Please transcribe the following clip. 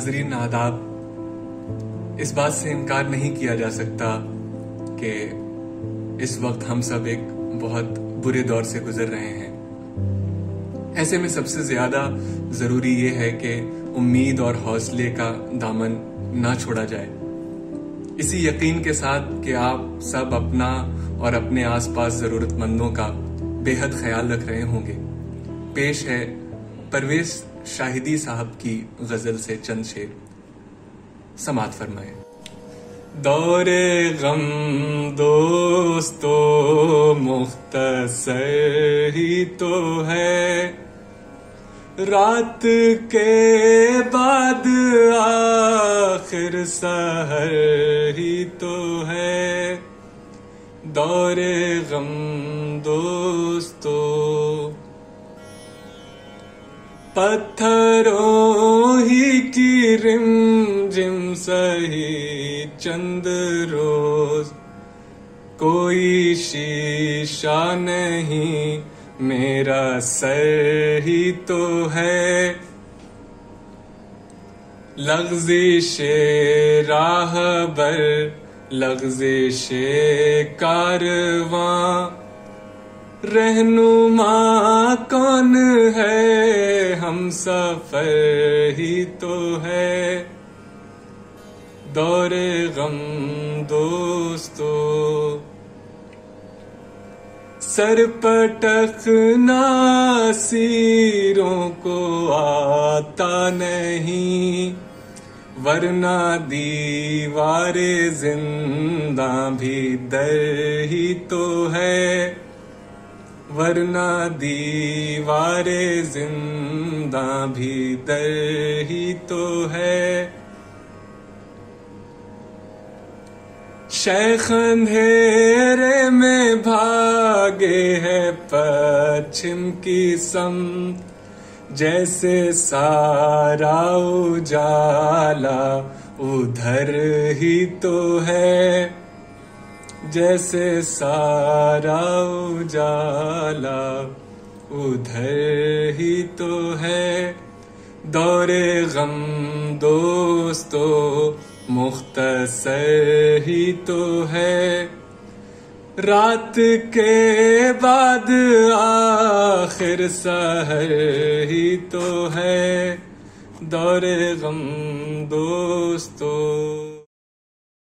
नाजरीन, आदाब। इस बात से इनकार नहीं किया जा सकता कि इस वक्त हम सब एक बहुत बुरे दौर से गुजर रहे हैं। ऐसे में सबसे ज़्यादा ज़रूरी ये है कि उम्मीद और हौसले का दामन ना छोड़ा जाए। इसी यकीन के साथ कि आप सब अपना और अपने आसपास जरूरतमंदों का बेहद ख्याल रख रहे होंगे। पेश है परवेज शाहिदी साहब की गज़ल से चंद शेर। समात फरमाए। दौरे गम दोस्तो, मुख्तसर ही तो है। रात के बाद आखिर सहर ही तो है। दौरे गम दोस्तो पत्थरों ही की रिम जिम सही चंद रोज। कोई शीशा नहीं, मेरा सर ही तो है। लफ्जिश राह बर लफ्जिश कारवां रहनुमा कौन है सफ़र ही तो है। दौरे गम दोस्तों, सर पटकना सीरों को आता नहीं, वरना दीवारे ज़िंदा भी दर ही तो है। वरना दीवारे ज़िंदा भी दर ही तो है। शेख अंधेरे में भागे है पश्चिम की सम, जैसे सारा उजाला उधर ही तो है। जैसे सारा उजाला उधर ही तो है। दौरे गम दोस्तों, मुख्तसर ही तो है। रात के बाद आखिर सहर ही तो है। दौरे गम दोस्तों।